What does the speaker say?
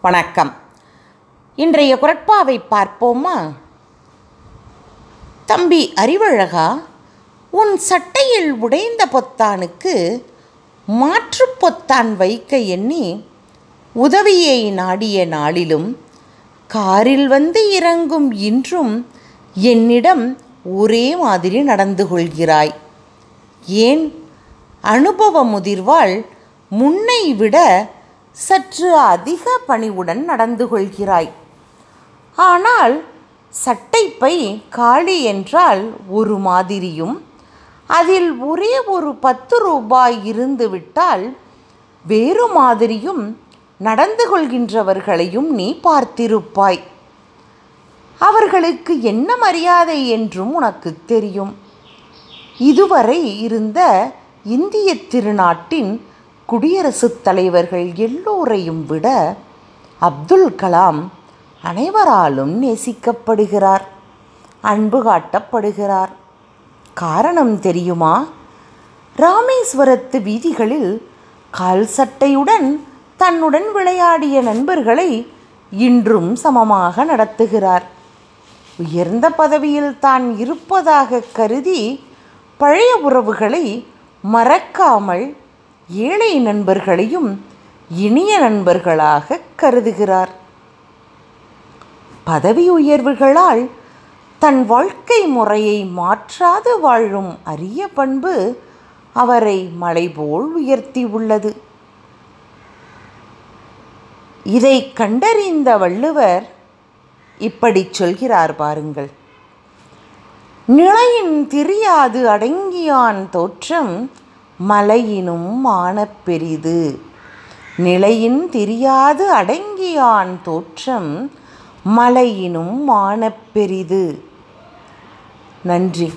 வணக்கம். இன்றைய குரட்பாவை பார்ப்போமா? தம்பி அறிவழகா உன் சட்டையில் உடைந்த பொத்தானுக்கு மாற்றுப் பொத்தான் வைக்க எண்ணி உதவியை நாடிய நாளிலும் காரில் வந்து இறங்கும் இன்றும் என்னிடம் ஒரே மாதிரி நடந்து கொள்கிறாய். ஏன்? அனுபவ முதிர்வாள் முன்னை விட சற்று அதிக பணிவுடன் நடந்து கொள்கிறாய். ஆனால் சட்டைப்பை காளி என்றால் ஒரு மாதிரியும் அதில் ஒரே ஒரு பத்து ரூபாய் இருந்துவிட்டால் வேறு மாதிரியும் நடந்து கொள்கின்றவர்களையும் நீ பார்த்திருப்பாய். அவர்களுக்கு என்ன மரியாதை என்றும் உனக்கு தெரியும். இதுவரை இருந்த இந்திய திருநாட்டின் குடியரசுத் தலைவர்கள் எல்லோரையும் விட அப்துல் கலாம் அனைவராலும் நேசிக்கப்படுகிறார் அன்பு காட்டப்படுகிறார். காரணம் தெரியுமா? ராமேஸ்வரத்து வீதிகளில் கால் சட்டையுடன் தன்னுடன் விளையாடிய நண்பர்களை இன்றும் சமமாக நடத்துகிறார். உயர்ந்த பதவியில் தான் இருப்பதாக கருதி பழைய உறவுகளை மறக்காமல் ஏழை நண்பர்களையும் இனிய நண்பர்களாக கருதுகிறார். பதவி உயர்வுகளால் தன் வாழ்க்கை முறையை மாற்றாது வாழும் அரிய பண்பு அவரை மலை போல் உயர்த்தி உள்ளது. இதை கண்டறிந்த வள்ளுவர் இப்படி சொல்கிறார் பாருங்கள். நிலையின் தெரியாது அடங்கியான் தோற்றம் மலையினும் மானப் பெரிது. நிலையின் தெரியாது அடங்கியான் தோற்றம் மலையினும் மானப் பெரிது. நன்றி.